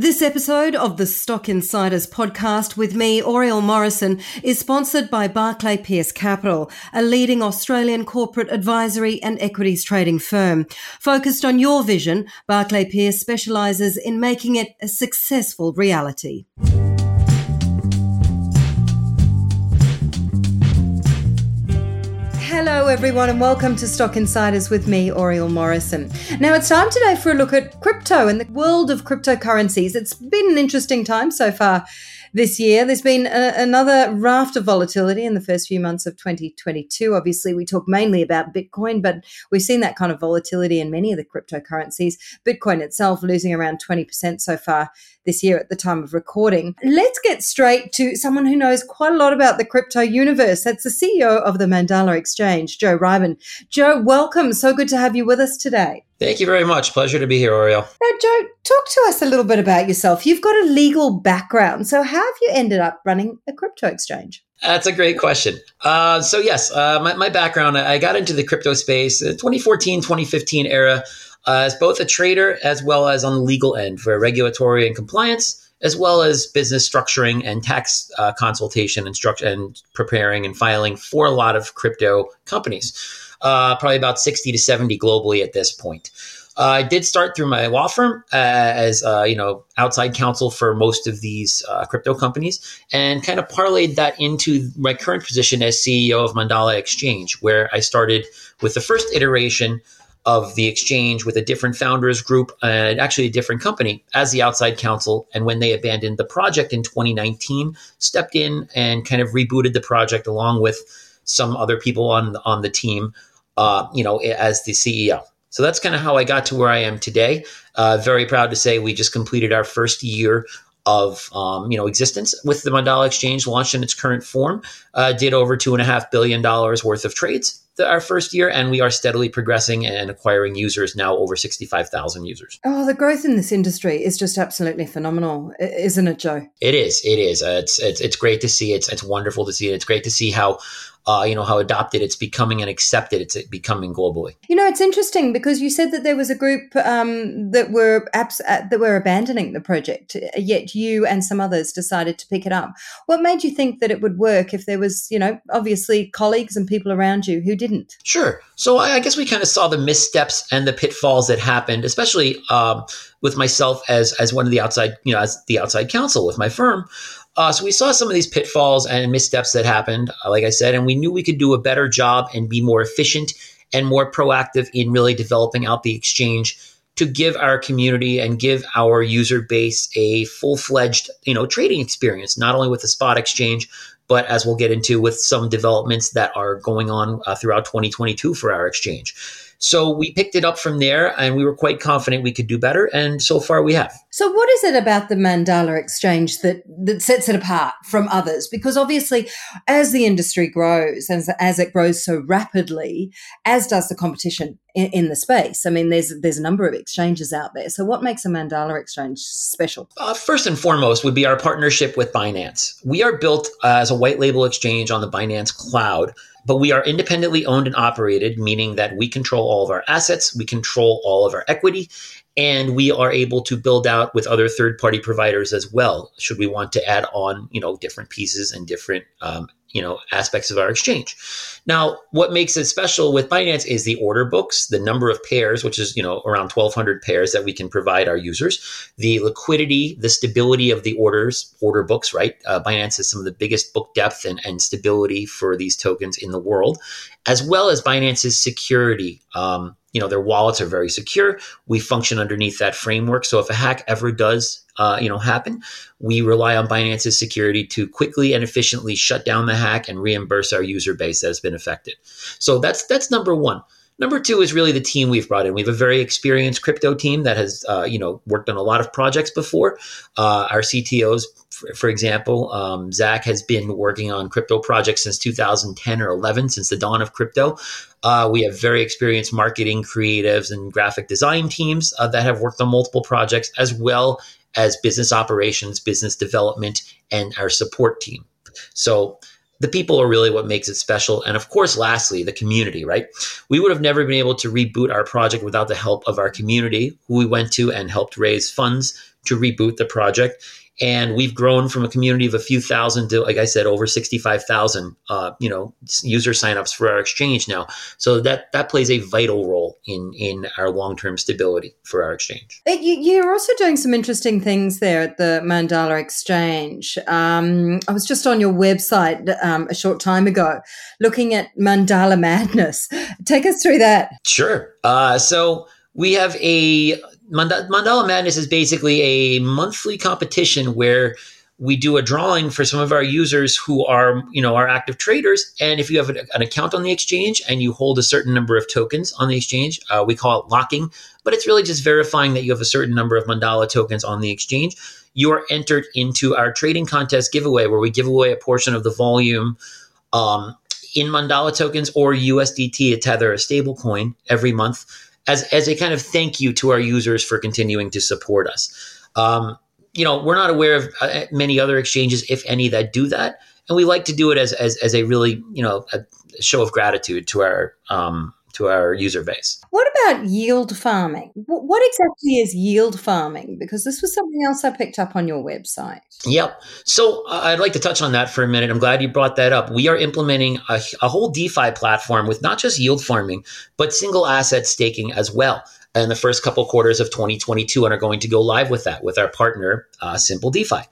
This episode of the Stock Insiders podcast with me, Oriel Morrison, is sponsored by Barclay Pearce Capital, a leading Australian corporate advisory and equities trading firm. Focused on your vision, Barclay Pearce specialises in making it a successful reality. Hello, everyone, and welcome to Stock Insiders with me, Oriel Morrison. Now, it's time today for a look at crypto and the world of cryptocurrencies. It's been an interesting time so far this year. There's been a, another raft of volatility in the first few months of 2022. Obviously, we talk mainly about Bitcoin, but we've seen that kind of volatility in many of the cryptocurrencies. Bitcoin itself losing around 20% so far this year at the time of recording. Let's get straight to someone who knows quite a lot about the crypto universe. That's the CEO of the Mandala Exchange, Joe Reiben. Joe, welcome. So good to have you with us today. Thank you very much. Pleasure to be here, Oriel. Now, Joe, talk to us a little bit about yourself. You've got a legal background. So, how have you ended up running a crypto exchange? That's a great question. Uh, so, yes, uh, my, my, background, I got into the crypto space 2014, 2015 era uh, as both a trader as well as on the legal end for regulatory and compliance as well as business structuring and tax uh, consultation and structure and preparing and filing for a lot of crypto companies uh, probably about 60 to 70 globally at this point. Uh, I did start through my law firm uh, as uh, you know outside counsel for most of these uh, crypto companies, and kind of parlayed that into my current position as CEO of Mandala Exchange, where I started with the first iteration of the exchange with a different founders group and actually a different company as the outside counsel. And when they abandoned the project in 2019, stepped in and kind of rebooted the project along with some other people on on the team uh, you know, as the CEO. So that's kind of how I got to where I am today. Uh, very proud to say we just completed our first year of um, you know existence with the Mandala Exchange launched in its current form. Uh, did over two and a half billion dollars worth of trades the, our first year, and we are steadily progressing and acquiring users now over sixty five thousand users. Oh, the growth in this industry is just absolutely phenomenal, isn't it, Joe? It is. It is. Uh, it's, it's it's great to see. It's it's wonderful to see. It's great to see how uh, you know how adopted it's becoming and accepted it's becoming globally. You know, it's interesting because you said that there was a group um, that were apps uh, that were abandoning the project, yet you and some others decided to pick it up. What made you think that it would work if there was, you know, obviously colleagues and people around you who didn't? Sure. So I, I guess we kind of saw the missteps and the pitfalls that happened, especially um, with myself as as one of the outside, you know, as the outside counsel with my firm. Uh, so we saw some of these pitfalls and missteps that happened, uh, like I said, and we knew we could do a better job and be more efficient and more proactive in really developing out the exchange to give our community and give our user base a full-fledged, you know, trading experience, not only with the spot exchange, but as we'll get into with some developments that are going on uh, throughout 2022 for our exchange. So we picked it up from there and we were quite confident we could do better. And so far we have. So what is it about the Mandala exchange that, that sets it apart from others? Because obviously as the industry grows and as it grows so rapidly, as does the competition in, in the space. I mean, there's, there's a number of exchanges out there. So what makes a Mandala exchange special? Uh, first and foremost would be our partnership with Binance. We are built uh, as a white label exchange on the Binance cloud but we are independently owned and operated, meaning that we control all of our assets, we control all of our equity, and we are able to build out with other third-party providers as well. Should we want to add on, you know, different pieces and different um, you know aspects of our exchange. Now, what makes it special with Binance is the order books, the number of pairs, which is you know around 1,200 pairs that we can provide our users, the liquidity, the stability of the orders, order books. Right, uh, Binance has some of the biggest book depth and, and stability for these tokens in the world, as well as Binance's security. Um, you know their wallets are very secure. We function underneath that framework. So if a hack ever does uh, you know happen, we rely on Binance's security to quickly and efficiently shut down the hack and reimburse our user base that has been affected. So that's that's number one. Number two is really the team we've brought in. We have a very experienced crypto team that has, uh, you know, worked on a lot of projects before. Uh, our CTOs, for, for example, um, Zach has been working on crypto projects since 2010 or 11, since the dawn of crypto. Uh, we have very experienced marketing, creatives, and graphic design teams uh, that have worked on multiple projects, as well as business operations, business development, and our support team. So the people are really what makes it special. And of course, lastly, the community, right? We would have never been able to reboot our project without the help of our community, who we went to and helped raise funds to reboot the project and we've grown from a community of a few thousand to like i said over 65000 uh, you know user signups for our exchange now. So that that plays a vital role in in our long-term stability for our exchange. You're also doing some interesting things there at the mandala exchange. Um, i was just on your website um, a short time ago looking at mandala madness. Take us through that. Sure. Uh, so we have a Mandala Madness is basically a monthly competition where we do a drawing for some of our users who are, you know, are active traders. And if you have an, account on the exchange and you hold a certain number of tokens on the exchange, uh, we call it locking, but it's really just verifying that you have a certain number of Mandala tokens on the exchange. You are entered into our trading contest giveaway where we give away a portion of the volume um, in Mandala tokens or USDT to tether a stablecoin every month as as a kind of thank you to our users for continuing to support us. Um, you know, we're not aware of uh, many other exchanges, if any, that do that, and we like to do it as as, as a really you know a show of gratitude to our um, to our user base. What about yield farming? What exactly is yield farming? Because this was something else I picked up on your website. Yep. So uh, I'd like to touch on that for a minute. I'm glad you brought that up. We are implementing a, a whole DeFi platform with not just yield farming, but single asset staking as well in the first couple quarters of 2022 and are going to go live with that with our partner, uh, Simple DeFi.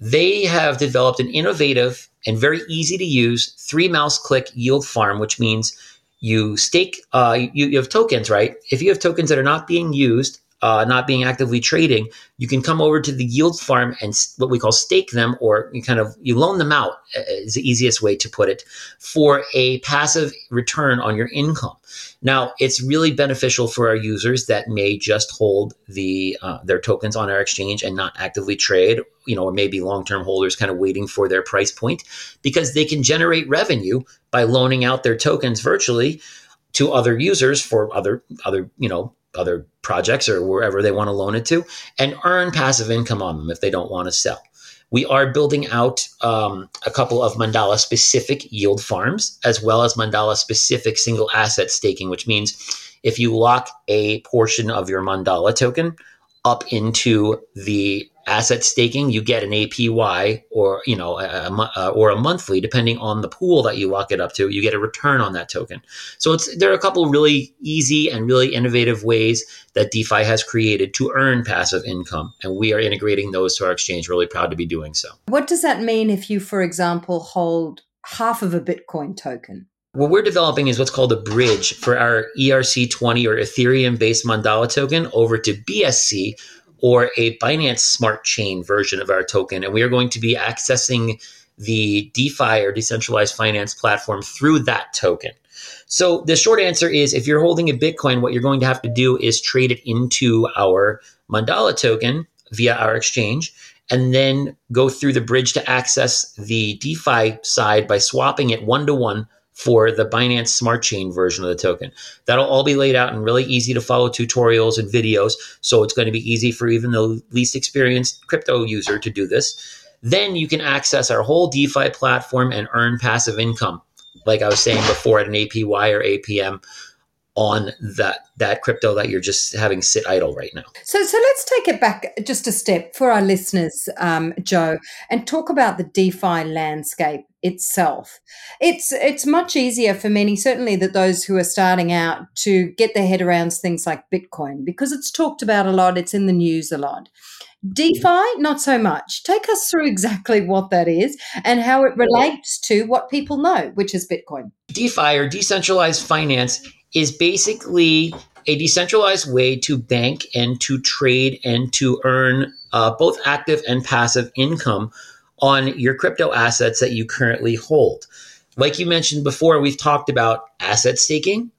They have developed an innovative and very easy to use three mouse click yield farm, which means you stake uh, you, you have tokens right? If you have tokens that are not being used uh, not being actively trading you can come over to the yield farm and what we call stake them or you kind of you loan them out uh, is the easiest way to put it for a passive return on your income. Now it's really beneficial for our users that may just hold the uh, their tokens on our exchange and not actively trade you know or maybe long-term holders kind of waiting for their price point because they can generate revenue by loaning out their tokens virtually to other users for other other you know other projects or wherever they want to loan it to and earn passive income on them if they don't want to sell. We are building out um, a couple of Mandala specific yield farms as well as Mandala specific single asset staking, which means if you lock a portion of your Mandala token up into the asset staking, you get an APY or you know a, a, uh, or a monthly, depending on the pool that you lock it up to. You get a return on that token. So it's there are a couple really easy and really innovative ways that DeFi has created to earn passive income, and we are integrating those to our exchange. Really proud to be doing so. What does that mean if you, for example, hold half of a Bitcoin token? What we're developing is what's called a bridge for our ERC20 or Ethereum based Mandala token over to BSC, or a Binance Smart Chain version of our token. And we are going to be accessing the DeFi or decentralized finance platform through that token. So the short answer is if you're holding a Bitcoin, what you're going to have to do is trade it into our Mandala token via our exchange and then go through the bridge to access the DeFi side by swapping it one to one for the Binance Smart Chain version of the token. That'll all be laid out in really easy to follow tutorials and videos. So it's going to be easy for even the least experienced crypto user to do this. Then you can access our whole DeFi platform and earn passive income. Like I was saying before, at an APY or APM on that that crypto that you're just having sit idle right now. So so let's take it back just a step for our listeners, um, Joe, and talk about the DeFi landscape itself. It's it's much easier for many, certainly that those who are starting out, to get their head around things like Bitcoin because it's talked about a lot, it's in the news a lot. DeFi, not so much. Take us through exactly what that is and how it relates to what people know, which is Bitcoin. DeFi or decentralized finance is basically a decentralized way to bank and to trade and to earn uh, both active and passive income on your crypto assets that you currently hold. Like you mentioned before, we've talked about asset staking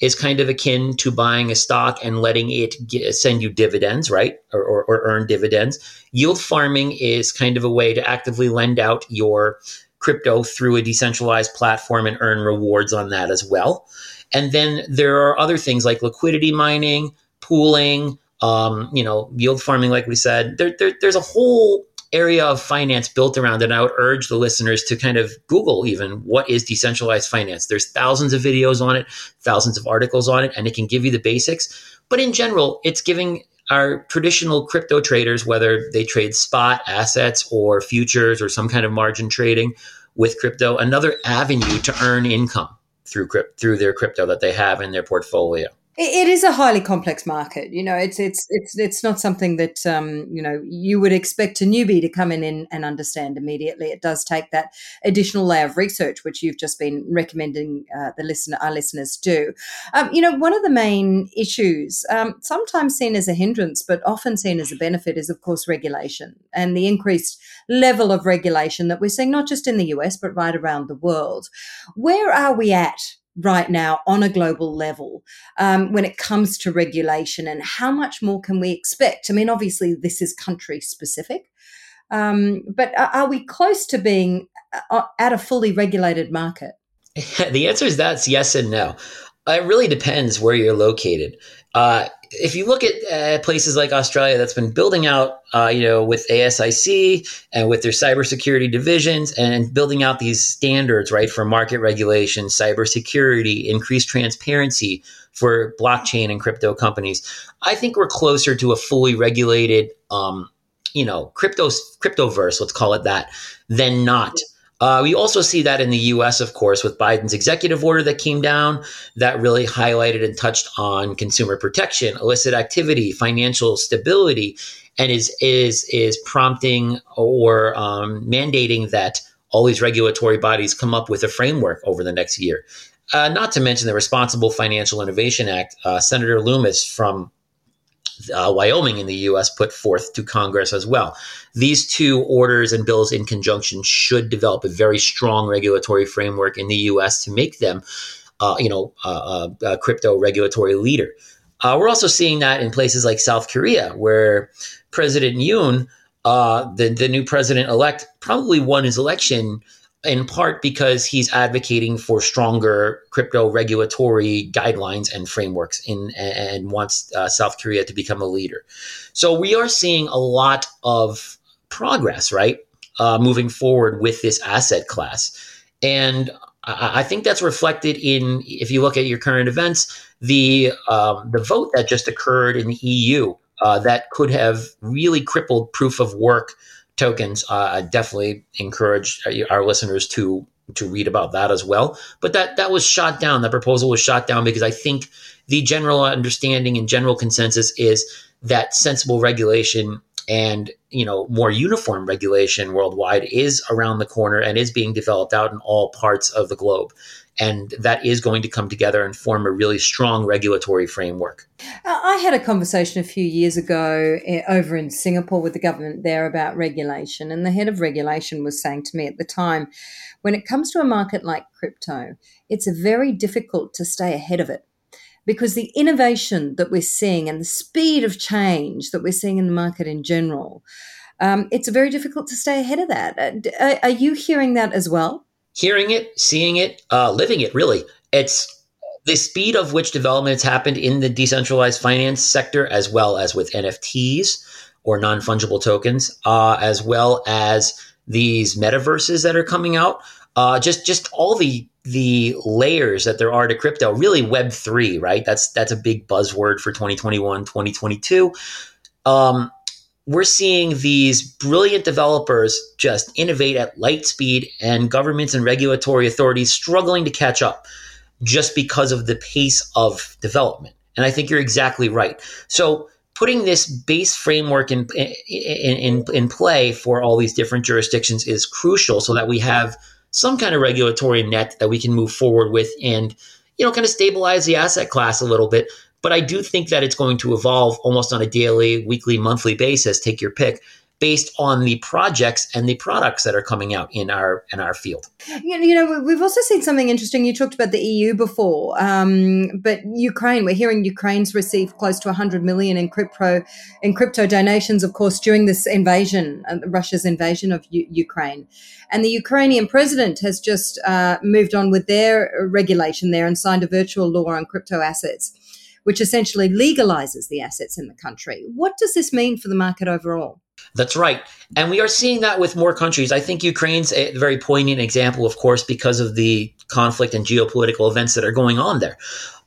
is kind of akin to buying a stock and letting it get, send you dividends, right? Or, or, or earn dividends. Yield farming is kind of a way to actively lend out your crypto through a decentralized platform and earn rewards on that as well. And then there are other things like liquidity mining, pooling, um, you know, yield farming, like we said. There, there, there's a whole area of finance built around it. I would urge the listeners to kind of Google even what is decentralized finance. There's thousands of videos on it, thousands of articles on it, and it can give you the basics. But in general, it's giving our traditional crypto traders, whether they trade spot assets or futures or some kind of margin trading with crypto, another avenue to earn income through through their crypto that they have in their portfolio it is a highly complex market. You know, it's it's it's it's not something that um, you know you would expect a newbie to come in and, and understand immediately. It does take that additional layer of research, which you've just been recommending uh, the listener our listeners do. Um, you know, one of the main issues, um, sometimes seen as a hindrance, but often seen as a benefit, is of course regulation and the increased level of regulation that we're seeing, not just in the US but right around the world. Where are we at right now on a global level um, when it comes to regulation and how much more can we expect? I mean, obviously, this is country specific, um, but are we close to being uh, uh, at a fully regulated market? the answer is that's yes and no. It really depends where you're located. Uh, if you look at uh, places like Australia that's been building out, uh, you know, with ASIC and with their cybersecurity divisions and building out these standards, right, for market regulation, cybersecurity, increased transparency for blockchain and crypto companies, I think we're closer to a fully regulated, um, you know, crypto cryptoverse, let's call it that, than not. Uh, we also see that in the US, of course, with Biden's executive order that came down that really highlighted and touched on consumer protection, illicit activity, financial stability, and is is is prompting or um, mandating that all these regulatory bodies come up with a framework over the next year. Uh, not to mention the Responsible Financial Innovation Act. Uh, Senator Lummis from uh, Wyoming in the U.S. put forth to Congress as well. These two orders and bills in conjunction should develop a very strong regulatory framework in the U.S. to make them, uh, you know, uh, uh a crypto regulatory leader. Uh, we're also seeing that in places like South Korea, where President Yoon, uh, the the new president elect, probably won his election in part because he's advocating for stronger crypto regulatory guidelines and frameworks in and wants uh, South Korea to become a leader. So we are seeing a lot of progress, right, uh, moving forward with this asset class, and I, I, think that's reflected in if you look at your current events, the um, the vote that just occurred in the EU uh, that could have really crippled proof of work tokens. Uh, I definitely encourage our listeners to to read about that as well. But that that was shot down. That proposal was shot down because I think the general understanding and general consensus is that sensible regulation and you know more uniform regulation worldwide is around the corner and is being developed out in all parts of the globe and that is going to come together and form a really strong regulatory framework. I had a conversation a few years ago eh, over in Singapore with the government there about regulation, and the head of regulation was saying to me at the time, when it comes to a market like crypto, it's very difficult to stay ahead of it because the innovation that we're seeing and the speed of change that we're seeing in the market in general, um, it's very difficult to stay ahead of that. Uh, are you hearing that as well? Hearing it, seeing it, uh, living it, really. It's the speed of which development has happened in the decentralized finance sector, as well as with NFTs or non fungible tokens, uh, as well as these metaverses that are coming out. Uh, just just all the the layers that there are to crypto really web 3 right that's that's a big buzzword for 2021 2022 um, we're seeing these brilliant developers just innovate at light speed and governments and regulatory authorities struggling to catch up just because of the pace of development. And I think you're exactly right. So putting this base framework in, in, in, in play for all these different jurisdictions is crucial so that we have some kind of regulatory net that we can move forward with and you know kind of stabilize the asset class a little bit but I do think that it's going to evolve almost on a daily, weekly, monthly basis, take your pick, based on the projects and the products that are coming out in our in our field. You know, we've also seen something interesting. You talked about the EU before, um, but Ukraine. We're hearing Ukraine's received close to 100 million in crypto in crypto donations, of course, during this invasion, uh, Russia's invasion of U- Ukraine. And the Ukrainian president has just uh, moved on with their regulation there and signed a virtual law on crypto assets which essentially legalizes the assets in the country. What does this mean for the market overall? That's right. And we are seeing that with more countries. I think Ukraine's a very poignant example, of course, because of the conflict and geopolitical events that are going on there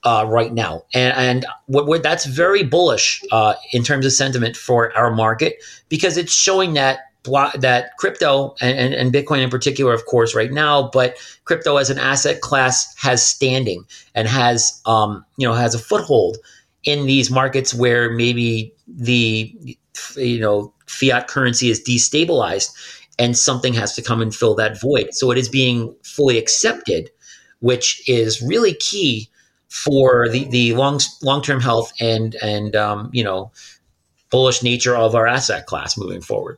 uh, right now. And, and what, that's very bullish uh, in terms of sentiment for our market because it's showing that that crypto and, and, and, Bitcoin in particular, of course, right now, but crypto as an asset class has standing and has um, you know has a foothold in these markets where maybe the you know fiat currency is destabilized and something has to come and fill that void. So it is being fully accepted, which is really key for the, the long long term health and and um, you know bullish nature of our asset class moving forward.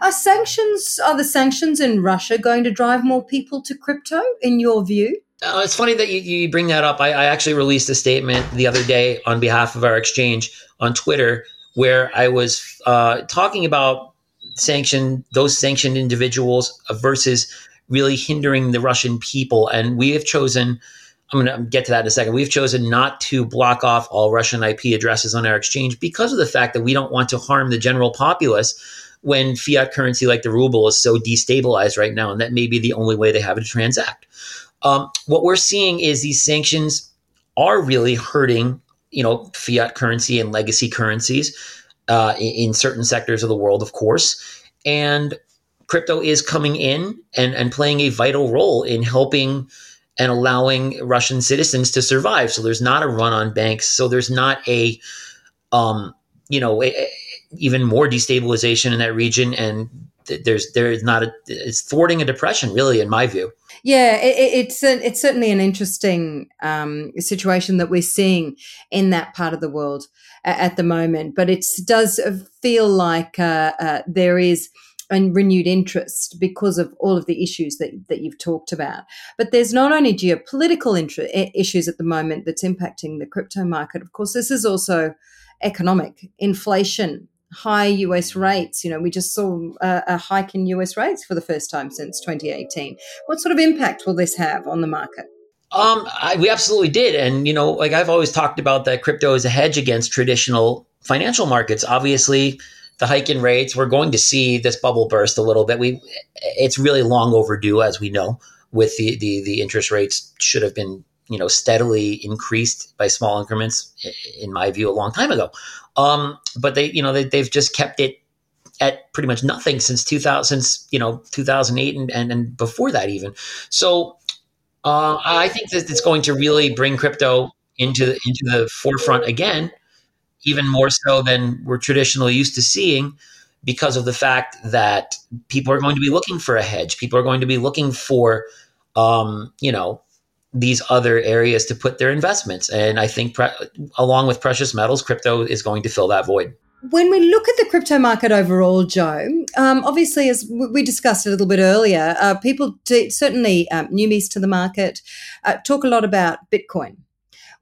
Are sanctions are the sanctions in Russia going to drive more people to crypto in your view? Uh, it's funny that you, you bring that up. I, I actually released a statement the other day on behalf of our exchange on Twitter where I was uh, talking about sanction those sanctioned individuals versus really hindering the Russian people. And we have chosen. I'm going to get to that in a second. We've chosen not to block off all Russian IP addresses on our exchange because of the fact that we don't want to harm the general populace when fiat currency like the ruble is so destabilized right now, and that may be the only way they have to transact. Um, what we're seeing is these sanctions are really hurting you know fiat currency and legacy currencies uh, in, in certain sectors of the world, of course, and crypto is coming in and, and playing a vital role in helping and allowing Russian citizens to survive. So there's not a run on banks. So there's not a, um, you know, a, even more destabilization in that region, and there's there's not a it's thwarting a depression, really, in my view. Yeah, it, it's a, it's certainly an interesting um, situation that we're seeing in that part of the world at the moment. But it does feel like uh, uh, there is a renewed interest because of all of the issues that, that you've talked about. But there's not only geopolitical issues at the moment that's impacting the crypto market. Of course, this is also economic inflation high US rates. You know, we just saw a, a, hike in US rates for the first time since 2018. What sort of impact will this have on the market? Um, I, we absolutely did, and you know, like I've always talked about that crypto is a hedge against traditional financial markets. Obviously, the hike in rates, we're going to see this bubble burst a little bit. We, it's really long overdue, as we know. With the the, the interest rates should have been you know steadily increased by small increments, in my view, a long time ago. Um, but they, you know, they, they've just kept it at pretty much nothing since 2000, since, you know, 2008 and, and, and before that even. So uh, I think that it's going to really bring crypto into the, into the forefront again, even more so than we're traditionally used to seeing because of the fact that people are going to be looking for a hedge. People are going to be looking for, um, you know, these other areas to put their investments. And I think, pre- along with precious metals, crypto is going to fill that void. When we look at the crypto market overall, Joe, um, obviously, as we discussed a little bit earlier, uh, people, certainly um, newbies to the market, uh, talk a lot about Bitcoin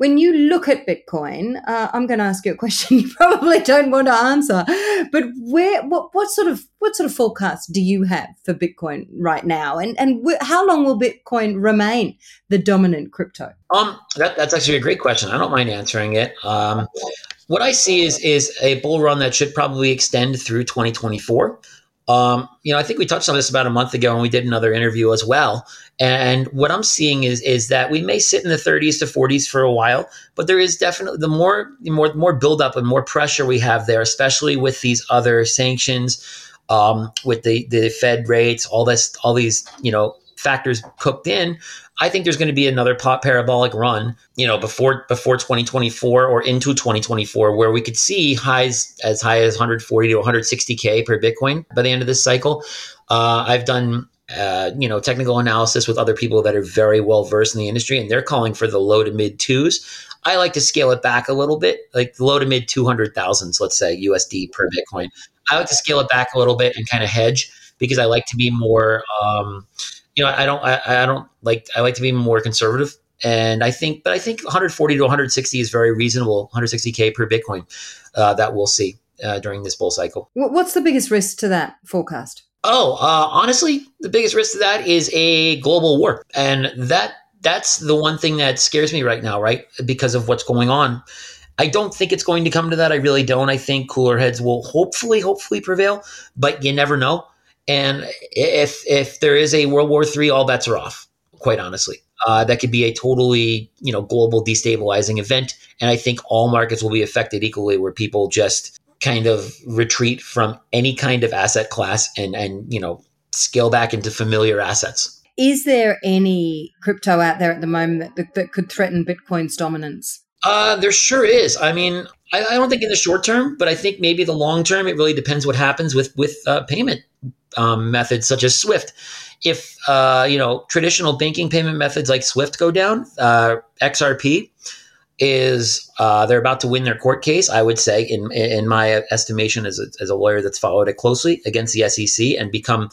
when you look at Bitcoin, uh, I'm going to ask you a question you probably don't want to answer, but where, what, what sort of, what sort of forecast do you have for Bitcoin right now, and and wh- how long will Bitcoin remain the dominant crypto? Um, that, that's actually a great question. I don't mind answering it. Um, what I see is is a bull run that should probably extend through 2024. Um, you know, I think we touched on this about a month ago, and we did another interview as well. And what I'm seeing is is that we may sit in the 30s to 40s for a while, but there is definitely the more the more more buildup and more pressure we have there, especially with these other sanctions, um, with the the Fed rates, all this, all these you know factors cooked in. I think there's going to be another parabolic run, you know, before before 2024 or into 2024, where we could see highs as high as 140 to 160k per Bitcoin by the end of this cycle. Uh, I've done uh, you know technical analysis with other people that are very well versed in the industry, and they're calling for the low to mid twos. I like to scale it back a little bit, like low to mid 200,000s, let's say USD per Bitcoin. I like to scale it back a little bit and kind of hedge because I like to be more. Um, you know, I don't, I, I don't like, I like to be more conservative. And I think, but I think 140 to 160 is very reasonable, 160K per Bitcoin uh, that we'll see uh, during this bull cycle. What's the biggest risk to that forecast? Oh, uh, honestly, the biggest risk to that is a global war. And that that's the one thing that scares me right now, right? Because of what's going on. I don't think it's going to come to that. I really don't. I think cooler heads will hopefully, hopefully prevail, but you never know. And if if there is a World War III, all bets are off. Quite honestly, uh, that could be a totally you know global destabilizing event, and I think all markets will be affected equally, where people just kind of retreat from any kind of asset class and and you know scale back into familiar assets. Is there any crypto out there at the moment that, that could threaten Bitcoin's dominance? Uh, there sure is. I mean, I, I, don't think in the short term, but I think maybe the long term. It really depends what happens with with uh, payment um, methods such as Swift. If uh, you know traditional banking payment methods like Swift go down, uh, XRP is uh, they're about to win their court case. I would say, in in my estimation, as a, as a lawyer that's followed it closely against the SEC and become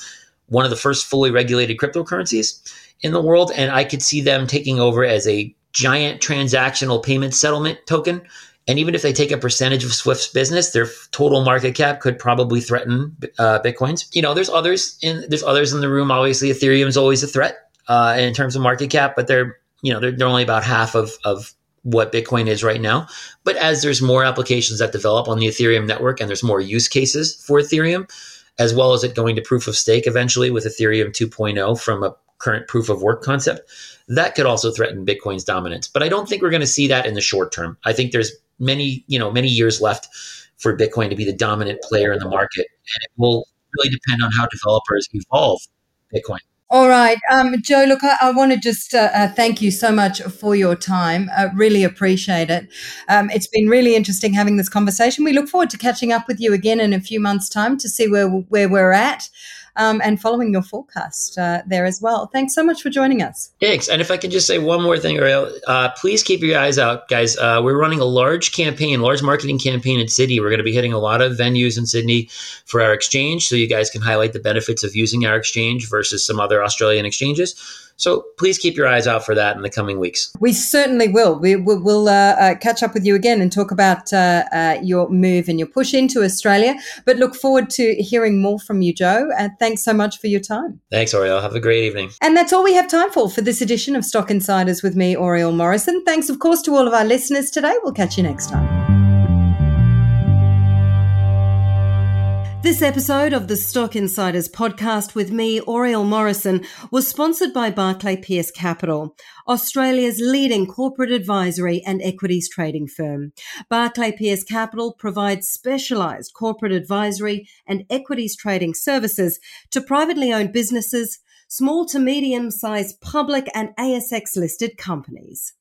one of the first fully regulated cryptocurrencies in the world. And I could see them taking over as a giant transactional payment settlement token. And even if they take a percentage of Swift's business, their total market cap could probably threaten uh, Bitcoin's. You know, there's others in there's others in the room. Obviously, Ethereum is always a threat uh, in terms of market cap, but they're you know they're, they're only about half of of what Bitcoin is right now. But as there's more applications that develop on the Ethereum network and there's more use cases for Ethereum, as well as it going to proof of stake eventually with Ethereum 2.0 from a current proof of work concept, that could also threaten Bitcoin's dominance. But I don't think we're going to see that in the short term. I think there's many, you know, many years left for Bitcoin to be the dominant player in the market. And it will really depend on how developers evolve Bitcoin. All right. Um, Joe, look, I, I want to just uh, uh, thank you so much for your time. I really appreciate it. Um, it's been really interesting having this conversation. We look forward to catching up with you again in a few months' time to see where, where we're at um, and following your forecast uh, there as well. Thanks so much for joining us. Thanks. And if I can just say one more thing, Oriel, uh, please keep your eyes out, guys. Uh, we're running a large campaign, large marketing campaign in Sydney. We're going to be hitting a lot of venues in Sydney for our exchange, so you guys can highlight the benefits of using our exchange versus some other Australian exchanges. So please keep your eyes out for that in the coming weeks. We certainly will. We will we'll, uh, uh, catch up with you again and talk about uh, uh, your move and your push into Australia. But look forward to hearing more from you, Joe. And thanks so much for your time. Thanks, Oriel. Have a great evening. And that's all we have time for for this edition of Stock Insiders with me, Oriel Morrison. Thanks, of course, to all of our listeners today. We'll catch you next time. This episode of the Stock Insiders podcast with me, Oriel Morrison, was sponsored by Barclay Pearce Capital, Australia's leading corporate advisory and equities trading firm. Barclay Pearce Capital provides specialized corporate advisory and equities trading services to privately owned businesses, small to medium sized public and ASX listed companies.